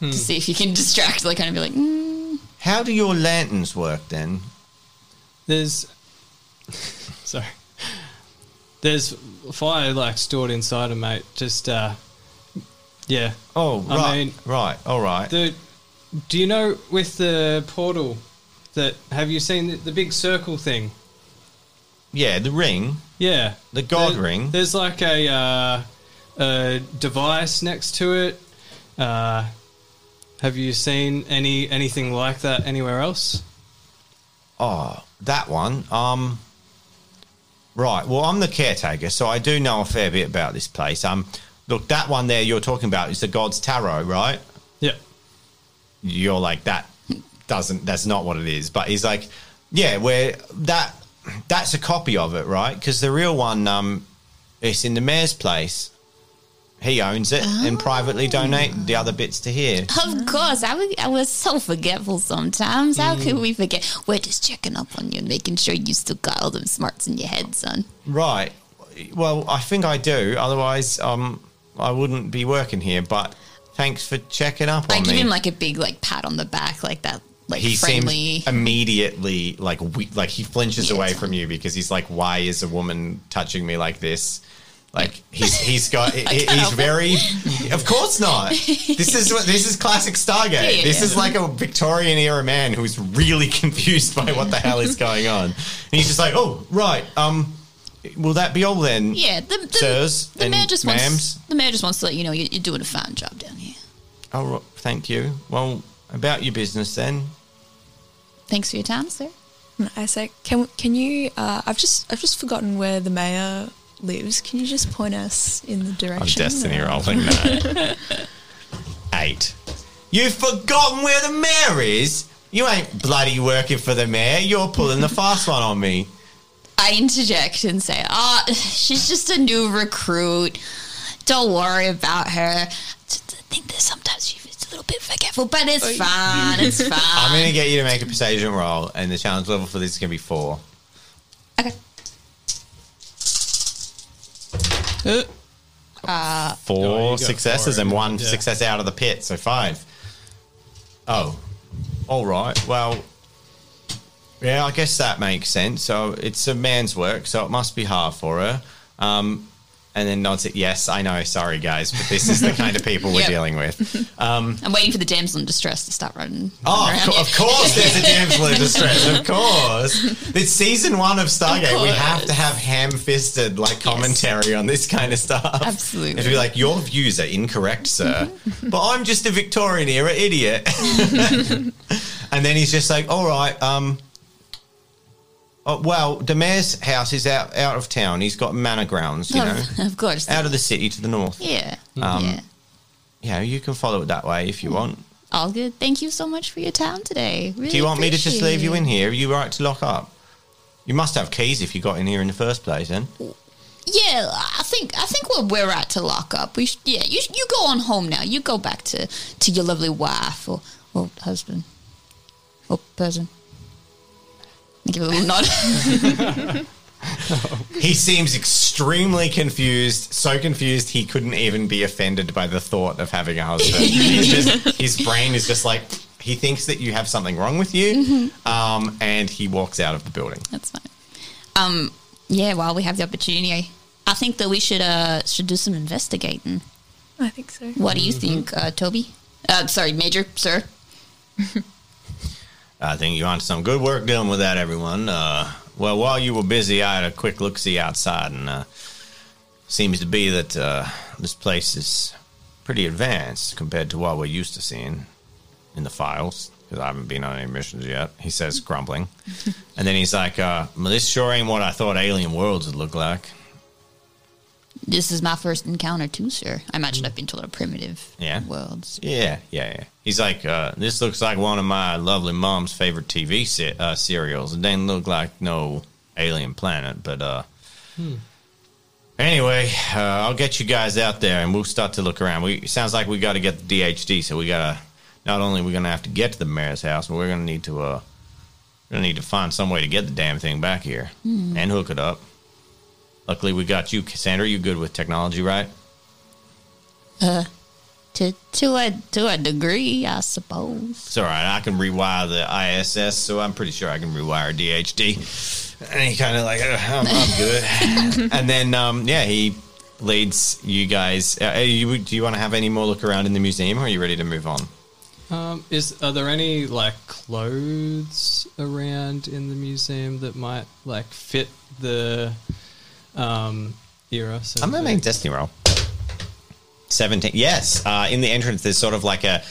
to see if he can distract. Like, kind of be like, mm, how do your lanterns work then There's sorry. There's fire like stored inside him, mate. Just uh, yeah. oh I right mean- right all right The do you know with the portal that have you seen the, the big circle thing? yeah the ring Yeah, The god There- ring? There's like a uh, a device next to it. Uh, have you seen any anything like that anywhere else? oh that one um right well i'm the caretaker so i do know a fair bit about this place um look that one there you're talking about is the god's tarot right Yeah. you're like that doesn't that's not what it is but he's like yeah where that that's a copy of it right because the real one um it's in the mayor's place he owns it and privately donate the other bits to here of course. I was, I was so forgetful sometimes. How could we forget? We're just checking up on you, and making sure you still got all them smarts in your head, son. right well i think i do otherwise um i wouldn't be working here but thanks for checking up I on give him like a big like pat on the back, like that, like he friendly. seems immediately like we, like he flinches Yeah, away from you because he's like, "Why is a woman touching me like this?" Like he's he's got he- he's very. Of course not. This is what this is classic Stargate. Yeah, yeah, this is like a Victorian era man who's really confused by what the hell is going on, and he's just like, "Oh right, um, will that be all then?" yeah, the, the, Sirs the and mayor just ma'ams. wants the mayor just wants to let you know you- you're doing a fine job down here. Oh, thank you. Well, about your business then. Thanks for your time, sir. And I say, can can you? Uh, I've just I've just forgotten where the mayor lives. Can you just point us in the I'm direction? destiny or- rolling that. Eight. You've forgotten where the mayor is? You ain't bloody working for the mayor. You're pulling the fast one on me. I interject and say, "Ah, she's just a new recruit. Don't worry about her." I think that sometimes she's a little bit forgetful, but it's fine. It's fine. I'm going to get you to make a persuasion roll, and the challenge level for this is going to be four. okay. Four Oh, you got successes four, and one yeah. success out of the pit, so five. Oh, all right. Well, yeah, I guess that makes sense. So it's a man's work, so it must be hard for her. Um, and then nods it. Yes, I know. Sorry, guys, but this is the kind of people we're Yep. dealing with. I'm waiting for the damsel in distress to start running. Oh, running of, co- of course, there's a damsel in distress. Of course, it's season one of Stargate. Of we have to have ham-fisted like commentary on this kind of stuff. Absolutely. and be like, your views are incorrect, sir. but I'm just a Victorian era idiot. and then he's just like, all right, um, Oh, well, the mayor's house is out out of town. He's got manor grounds, you know, Of, course. out of the city to the north. yeah. Um, yeah. Yeah, you can follow it that way if you want. All good. Thank you so much for your time today. Really Do you want me to just leave you in here? Are you right to lock up? You must have keys if you got in here in the first place, then. Yeah, I think I think we're we're right to lock up. We should, yeah, you you go on home now. You go back to to your lovely wife or or husband or person. I give a little nod. He seems extremely confused, so confused he couldn't even be offended by the thought of having a husband. He's just, his brain is just like, he thinks that you have something wrong with you, um, and he walks out of the building. That's fine. Um, yeah. While we have the opportunity, I think that we should uh should do some investigating. I think so. What do you think, uh, Toby? Uh, sorry, Major, sir. I think you're on some good work dealing with that, everyone. Uh, well, while you were busy, I had a quick look see outside, and uh, seems to be that uh, this place is pretty advanced compared to what we're used to seeing in the files. Because I haven't been on any missions yet, he says, grumbling. and then he's like, uh, well, "This sure ain't what I thought alien worlds would look like." This is my first encounter too, sir. I imagine I've been to a lot of primitive Yeah. worlds. Yeah, yeah, yeah. He's like, uh, this looks like one of my lovely mom's favorite TV se- uh, serials. It didn't look like no alien planet, but uh, anyway, uh, I'll get you guys out there and we'll start to look around. We sounds like we got to get the DHD, so we gotta. Not only are we gonna have to get to the mayor's house, but we're gonna need to uh, we're gonna need to find some way to get the damn thing back here and hook it up. Luckily, we got you, Cassandra. You good with technology, right? Uh, to to a to a degree, I suppose. It's all right. I can rewire the ISS, so I'm pretty sure I can rewire DHD. And he kind of like, "Uh, I'm, I'm good. and then, um, yeah, he leads you guys. Uh, you, do you want to have any more look around in the museum, or are you ready to move on? Um, is are there any like clothes around in the museum that might like fit the um, era? So I'm gonna make Destiny roll. Seventeen. Yes. Uh, in the entrance, there's sort of like a.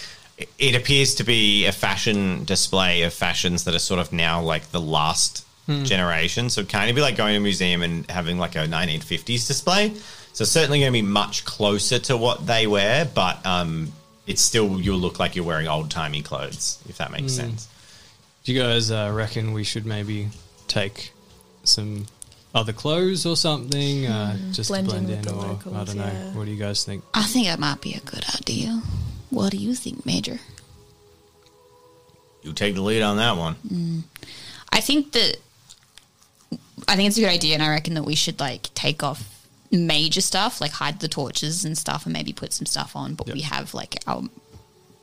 It appears to be a fashion display of fashions that are sort of now like the last generation. So it kind of be like going to a museum and having like a 1950s display. So certainly going to be much closer to what they wear, but um, it's still you'll look like you're wearing old timey clothes if that makes sense. Do you guys uh, reckon we should maybe take some other clothes or something uh, just Blend to in blend with in, the or I don't know. yeah. What do you guys think? I think that might be a good idea. What do you think, Major? You take the lead on that one. I think that I think it's a good idea, and I reckon that we should like take off major stuff, like hide the torches and stuff, and maybe put some stuff on. But Yep. we have like our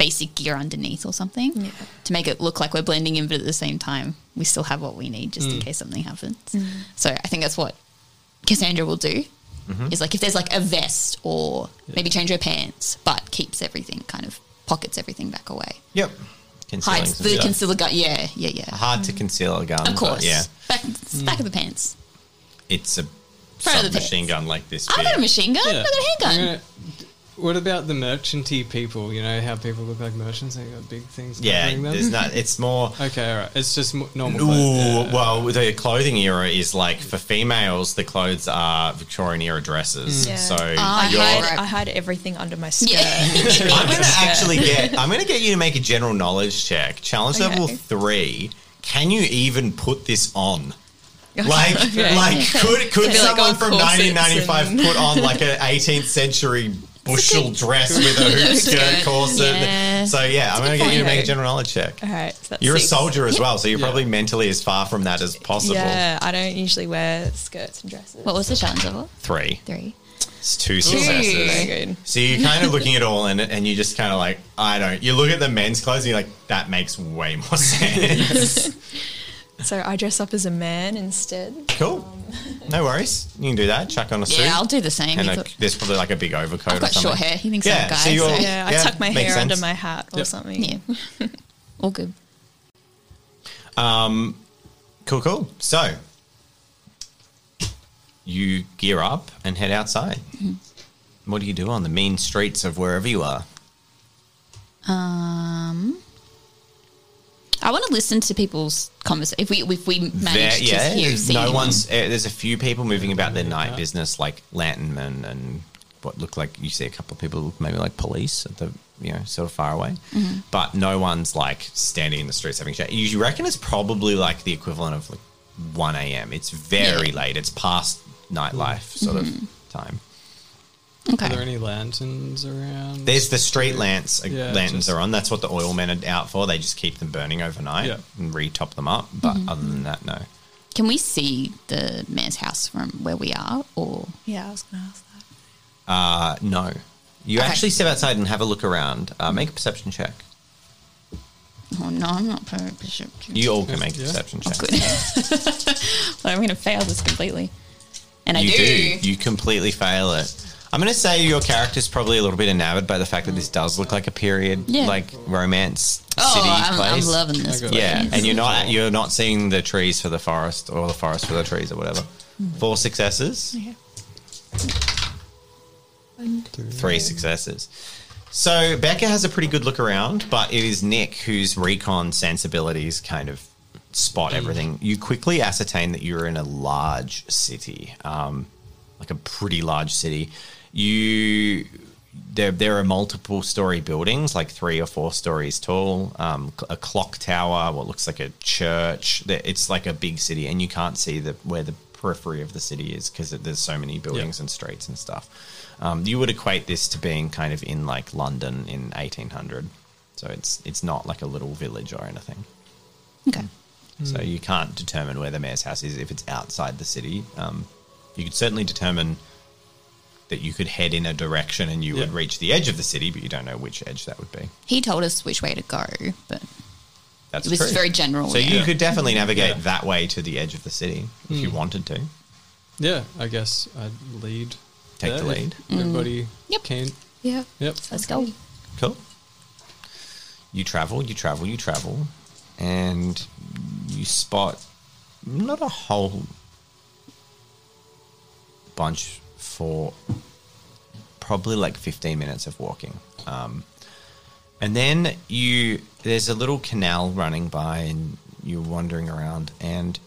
basic gear underneath or something Yeah. to make it look like we're blending in, but at the same time, we still have what we need just in mm. case something happens. Mm. So I think that's what Cassandra will do. Mm-hmm. Is like if there's like a vest or maybe change her pants, but keeps everything kind of pockets everything back away. Yep. Concealing Hides the stuff. concealer gun. Yeah, yeah, yeah. Hard to conceal a gun. Of course. Yeah. Back, back of the pants. It's a Front of the submachine pants. gun like this. I've got a machine gun. Yeah. I've got a handgun. I'm gonna- what about the merchanty people? You know how people look like merchants? They got big things. Yeah, covering there's not. It's more. Okay, all right. It's just normal. Ooh, clothes. Yeah. well, the clothing era is like for females, the clothes are Victorian era dresses. Yeah. So Ah, I you're. hide. I hide everything under my skirt. Yeah. I'm gonna actually get. I'm gonna get you to make a general knowledge check. Challenge Okay. level three. Can you even put this on? Like, Okay. like could could Could be like someone from 1995 put on like an 18th century bushel dress with a hoop skirt corset? Yeah. So yeah, I'm gonna get you to make a general knowledge check. All right, so that's You're six. a soldier as well, so you're Yeah. probably mentally as far from that as possible. Yeah, I don't usually wear skirts and dresses. What was the challenge level? Three. Three. It's two successes. Very good. So you're kind of looking at all in and and you just kind of like, I don't. You look at the men's clothes and you're like, that makes way more sense. So I dress up as a man instead. cool. No worries. You can do that. Chuck on a suit. Yeah, I'll do the same. and a, there's probably like a big overcoat I've or got something. short hair. He thinks Yeah, I'm a guy. so you're- so- Yeah, I Yeah, tuck my makes hair under my hat or Yep. something. Yeah. All good. Cool, cool. So you gear up and head outside. Mm-hmm. What do you do on the mean streets of wherever you are? Um, I want to listen to people's conversation. If we if we There, manage yeah, to hear, there's see no anyone. one's. Uh, there's a few people moving about their night business, like lanternmen and what look like you see a couple of people, maybe like police at the you know sort of far away, Mm-hmm. but no one's like standing in the streets having chat. You reckon it's probably like the equivalent of like one a.m. It's very Yeah. late. It's past nightlife sort Mm-hmm. of time. Are there any lanterns around? There's the street lamps. uh, Yeah, lanterns just- are on. That's what the oil men are out for. They just keep them burning overnight Yeah. and retop them up. But Mm-hmm. other than that, no. Can we see the mayor's house from where we are? Or Yeah, I was going to ask that. Uh, no. You Okay. actually step outside and have a look around. Uh, make a perception check. oh no, I'm not very bishop. You all can make a Yeah. perception check. Good. well, I'm going to fail this completely, and I You do. do. You completely fail it. I'm going to say your character's probably a little bit enamored by the fact that this does look like a period, Yeah. like romance oh, city I'm, I'm place. loving this. I Yeah, place. and you're not you're not seeing the trees for the forest or the forest for the trees or whatever. Four successes, Okay. three successes. So Becca has a pretty good look around, but it is Nick whose recon sensibilities kind of spot everything. You quickly ascertain that you're in a large city, um, like a pretty large city. You there there are multiple story buildings, like three or four stories tall. Um, a clock tower, what looks like a church. There- It's like a big city, and you can't see the where the periphery of the city is because there's so many buildings and streets and stuff. Um, you would equate this to being kind of in like London in 1800. So it's it's not like a little village or anything. Okay. So you can't determine where the mayor's house is if it's outside the city. Um, you could certainly determine that you could head in a direction and you would reach the edge of the city, but you don't know which edge that would be. He told us which way to go, but That's it was true. very general. so yeah. you could definitely navigate Yeah. that way to the edge of the city if you wanted to. Yeah, I guess I'd lead. Take the there if lead. Everybody Mm. Yep. keen. Yeah. Yep. Let's go. Cool. You travel, you travel, you travel, and you spot not a whole bunch for probably like 15 minutes of walking. Um, and then you there's a little canal running by and you're wandering around and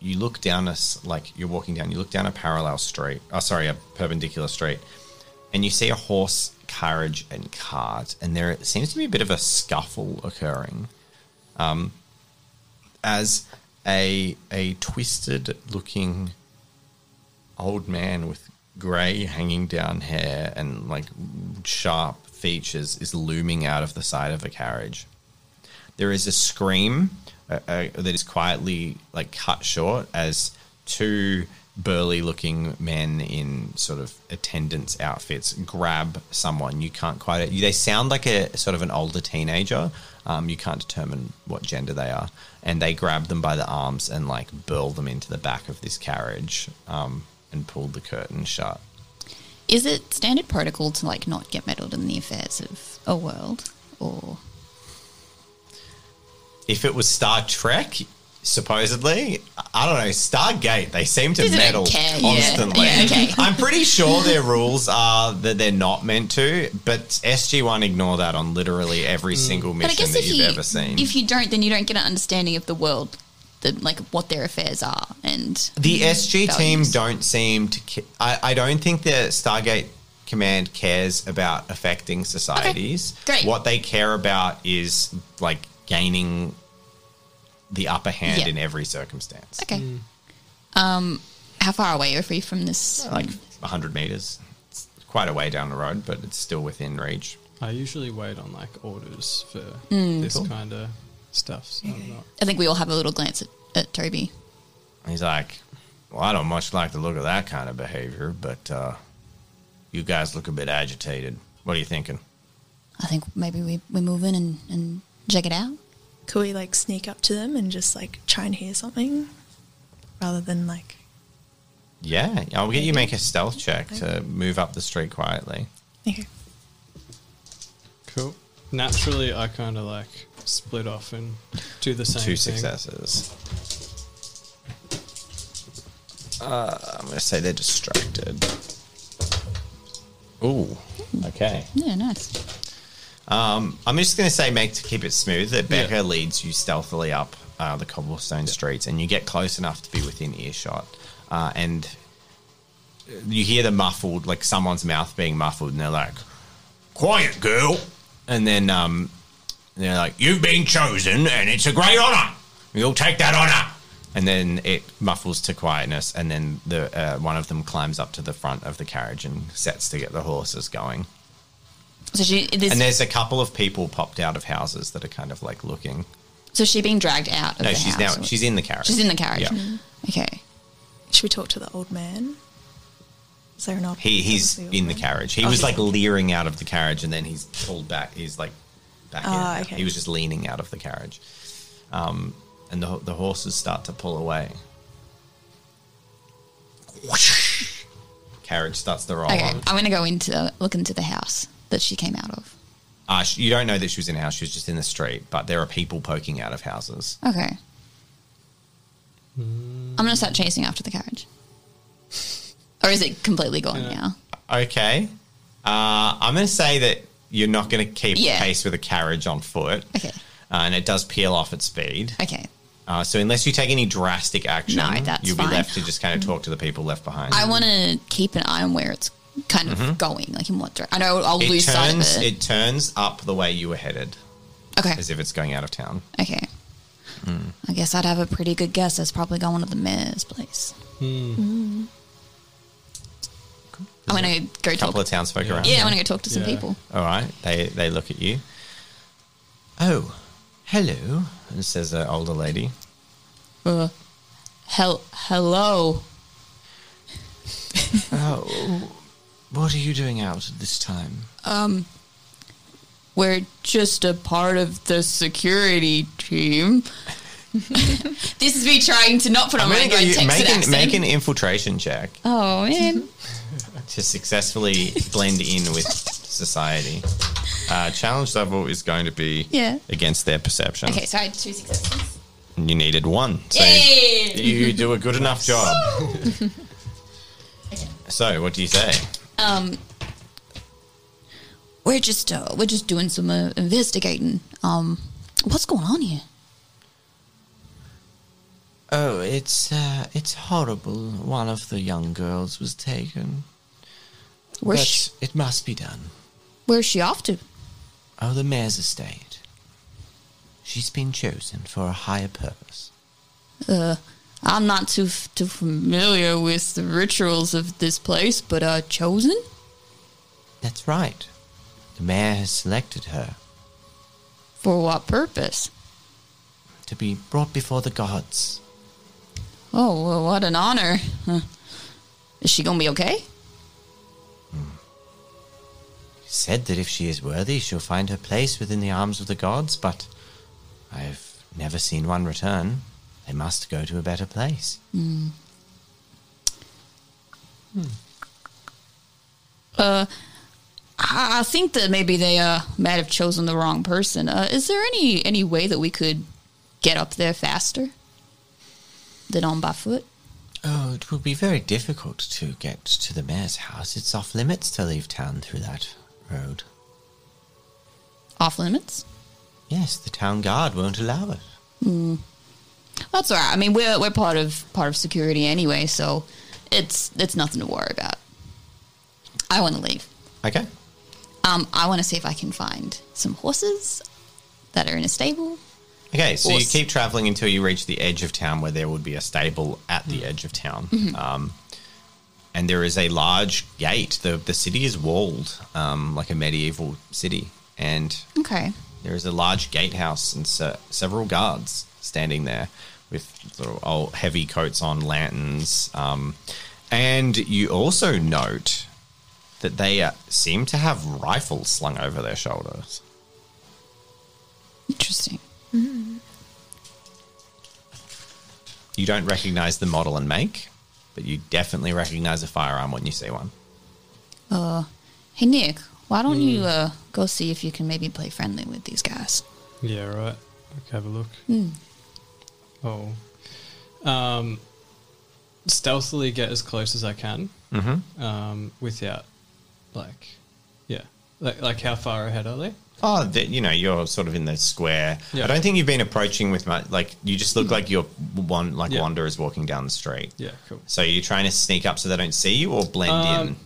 you look down a like you're walking down you look down a parallel street oh sorry a perpendicular street and you see a horse carriage and cart and there seems to be a bit of a scuffle occurring um, as a a twisted looking old man with grey hanging down hair and like sharp features is looming out of the side of a carriage. There is a scream uh, uh, that is quietly like cut short as two burly looking men in sort of attendants outfits grab someone. You can't quite. They sound like a sort of an older teenager. Um, you can't determine what gender they are, and they grab them by the arms and like burl them into the back of this carriage um, and pulled the curtain shut. Is it standard protocol to like not get meddled in the affairs of a world, or if it was Star Trek, supposedly, I don't know, Stargate, they seem to meddle care, yeah. constantly. Yeah, okay. I'm pretty sure their rules are that they're not meant to, but SG1 ignore that on literally every mm. single but I mission guess that you've you ever seen. if you don't, then you don't get an understanding of the world, the like what their affairs are, and the SG team don't seem to. Ca- I, I don't think the Stargate command cares about affecting societies. great. What they care about is like gaining the upper hand Yeah. in every circumstance. okay. Um, how far away are we from this? like 100 meters. It's quite a way down the road, but it's still within reach. I usually wait on like orders for Mm. this Cool. kind of stuff. So I'm. I think we all have a little glance at, at Toby. He's like, Well, I don't much like the look of that kind of behavior, but uh, you guys look a bit agitated. What are you thinking? I think maybe we, we move in and, and check it out. Could we like sneak up to them and just like try and hear something rather than like Yeah, I'll get you make a stealth check to move up the street quietly. okay. Cool. Naturally, I kind of like split off and do the same Two thing. successes. Uh, I'm going to say they're distracted. Ooh, okay. Yeah, nice. Um, I'm just going to say, make to keep it smooth, that Yeah. Becca leads you stealthily up uh, the cobblestone streets, and you get close enough to be within earshot, uh, and you hear the muffled, like someone's mouth being muffled, and they're like, "Quiet, girl," and then um, they're like, "You've been chosen, and it's a great honor. You'll take that honor." And then it muffles to quietness, and then the uh, one of them climbs up to the front of the carriage and sets to get the horses going. So she this, And there's a couple of people popped out of houses that are kind of like looking. so she being dragged out of No, the she's house. now she's in the carriage. She's in the carriage. Yeah. Okay. Should we talk to the old man? Is there an op- He he's obviously old in the carriage. He Oh, was he's like leering out of the carriage, and then he's pulled back. He's like back Ah, in. okay. He was just leaning out of the carriage, um, and the the horses start to pull away. Carriage starts to roll. Okay. I'm gonna go into look into the house that she came out of. Uh, you don't know that she was in a house. She was just in the street, but there are people poking out of houses. Okay. I'm gonna start chasing after the carriage. Or is it completely gone Yeah. now? Okay. Uh, I'm going to say that you're not going to keep Yeah. pace with a carriage on foot. Okay. Uh, and it does peel off at speed. Okay. Uh, so unless you take any drastic action, No, that's you'll fine. be left to just kind of talk to the people left behind. I want to keep an eye on where it's kind of going, like in what direction. I know I'll Mm-hmm. it lose sight of turns it. it turns up the way you were headed, okay. as if it's going out of town. Okay. Hmm. I guess I'd have a pretty good guess. It's probably going to the mayor's place. I'm gonna go talk to A couple talk. of townsfolk Yeah. around. yeah, I'm gonna go talk to some Yeah. people. All right. They they look at you. Oh, hello. And says an older lady. Uh, hel- hello. Oh, what are you doing out at this time? Um, we're just a part of the security team. this is me trying to not put on my gonna get you, Texan make, an, accent. make an infiltration check oh man. to successfully blend in with society. Uh, challenge level is going to be Yeah. against their perception. Okay, so I had two successes. You needed one. So Yay! you do a good enough job. so, what do you say? Um, we're just uh, we're just doing some uh, investigating. Um, what's going on here? Oh, it's uh, it's horrible. One of the young girls was taken. Where's but she, it must be done. where's she off to? Oh, the mayor's estate. She's been chosen for a higher purpose. Uh, I'm not too f- too familiar with the rituals of this place, but uh, chosen That's right. The mayor has selected her for what purpose? to be brought before the gods. Oh, well, what an honor! Huh. Is she gonna be okay? Said that if she is worthy, she'll find her place within the arms of the gods, but I've never seen one return. They must go to a better place. Uh, I I think that maybe they uh might have chosen the wrong person. Uh, is there any any way that we could get up there faster than on by foot? Oh, it would be very difficult to get to the mayor's house. It's off limits to leave town through that road. Off limits? Yes, the town guard won't allow it. That's all right. I mean, we're we're part of part of security anyway, so it's it's nothing to worry about. I want to leave. Okay. Um, I want to see if I can find some horses that are in a stable. Okay, so you keep traveling until you reach the edge of town where there would be a stable at the edge of town. Um, and there is a large gate. The, the city is walled, um, like a medieval city. And Okay. there is a large gatehouse and se- several guards standing there with sort of old heavy coats on, lanterns. Um, and you also note that they uh, seem to have rifles slung over their shoulders. Interesting. You don't recognize the model and make, but you definitely recognize a firearm when you see one. Uh, hey Nick, why don't you uh go see if you can maybe play friendly with these guys? Yeah, right. Okay, have a look. Hmm. Oh. Um, stealthily get as close as I can Mm-hmm. um, without, like, yeah, Like, like how far ahead are they? Oh, you know, you're sort of in the square. Yeah. I don't think you've been approaching with much. Like, you just look like you're one like Yeah. wanderers walking down the street. Yeah, cool. So you're trying to sneak up so they don't see you, or blend Um, in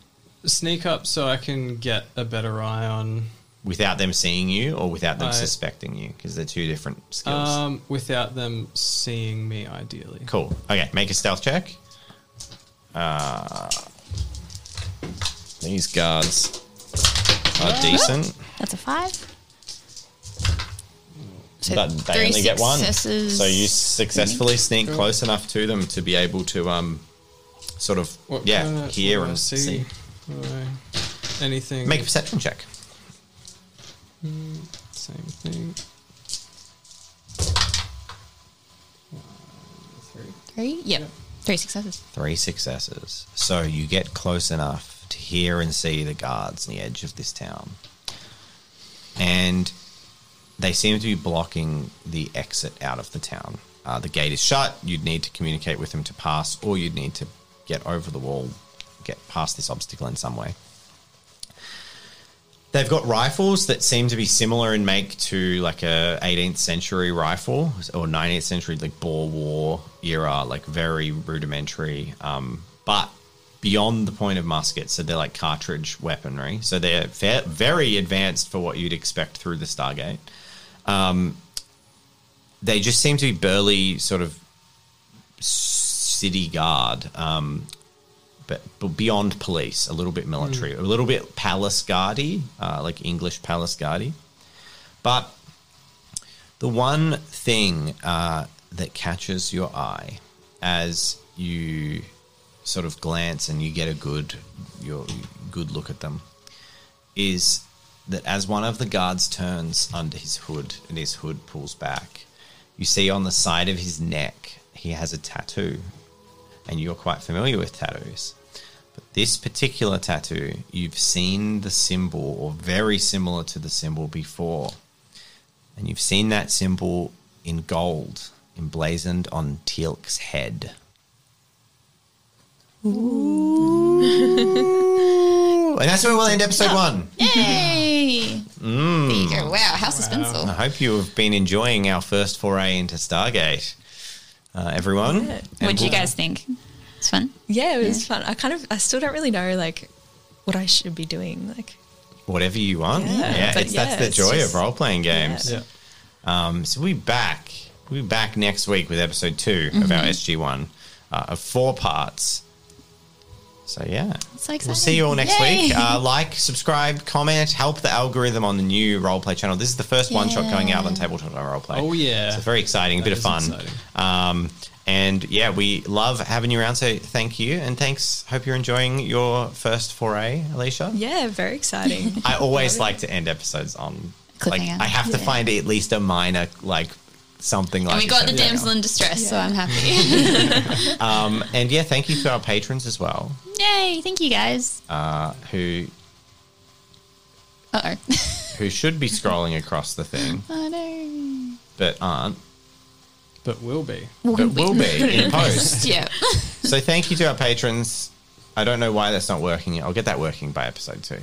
Sneak up so I can get a better eye on. without them seeing you, or without them I- suspecting you, because they're two different skills. Um, without them seeing me, ideally. cool. Okay, make a stealth check. Uh, these guards are decent, That's a five. So but they three only get one. successes. So you successfully sneak Cool. close enough to them to be able to um, sort of What yeah kinda- hear what do I and see. What anything? Make a perception check. same thing. Three. Three? Yep. Three successes. Three successes. So you get close enough to hear and see the guards on the edge of this town. And they seem to be blocking the exit out of the town. Uh, the gate is shut. You'd need to communicate with them to pass, or you'd need to get over the wall, get past this obstacle in some way. They've got rifles that seem to be similar in make to like a 18th century rifle or 19th century like Boer War era, like very rudimentary, um, but beyond the point of muskets. So they're like cartridge weaponry. So they're very advanced for what you'd expect through the Stargate. Um, they just seem to be burly, sort of city guard. Um, but, but beyond police, a little bit military, a little bit palace guardy, uh, like English palace guardy. But the one thing uh, that catches your eye as you sort of glance and you get a good your good look at them is that as one of the guards turns under his hood and his hood pulls back, you see on the side of his neck he has a tattoo and you're quite familiar with tattoos. But this particular tattoo, you've seen the symbol or very similar to the symbol before. And you've seen that symbol in gold emblazoned on Teal'c's head. Ooh. And that's where we'll end episode one. Yay! Mm. There you go. Wow, how suspenseful. I hope you have been enjoying our first foray into Stargate, uh, everyone. Yeah. And What do you guys think? It's fun. Yeah, it was fun. I kind of, I still don't really know like what I should be doing. Like, Whatever you want. Yeah, Yeah, but it's, that's yeah, the it's joy just- of role playing games. Yeah. Um, so we'll be back. We'll be back next week with episode 2 of our SG1 uh, of four parts. So yeah, So exciting. we'll see you all next Yay. week. Uh, like, subscribe, comment, help the algorithm on the new roleplay channel. This is the first one shot going out on Tabletop Roleplay. Oh, yeah. so it's very exciting, a bit of fun. Um, and yeah, we love having you around. So thank you and thanks. Hope you're enjoying your first foray, Alicia. yeah, very exciting. I always like to end episodes on like I have to find at least a minor like something like. And we got the damsel in distress, so I'm happy. Um, and yeah, thank you to our patrons as well, Yay! Thank you guys. uh, who Uh oh. who should be scrolling across the thing oh no. but aren't, But will be. but will be in post. Yeah. So thank you to our patrons. I don't know why that's not working. yet. I'll get that working by episode two.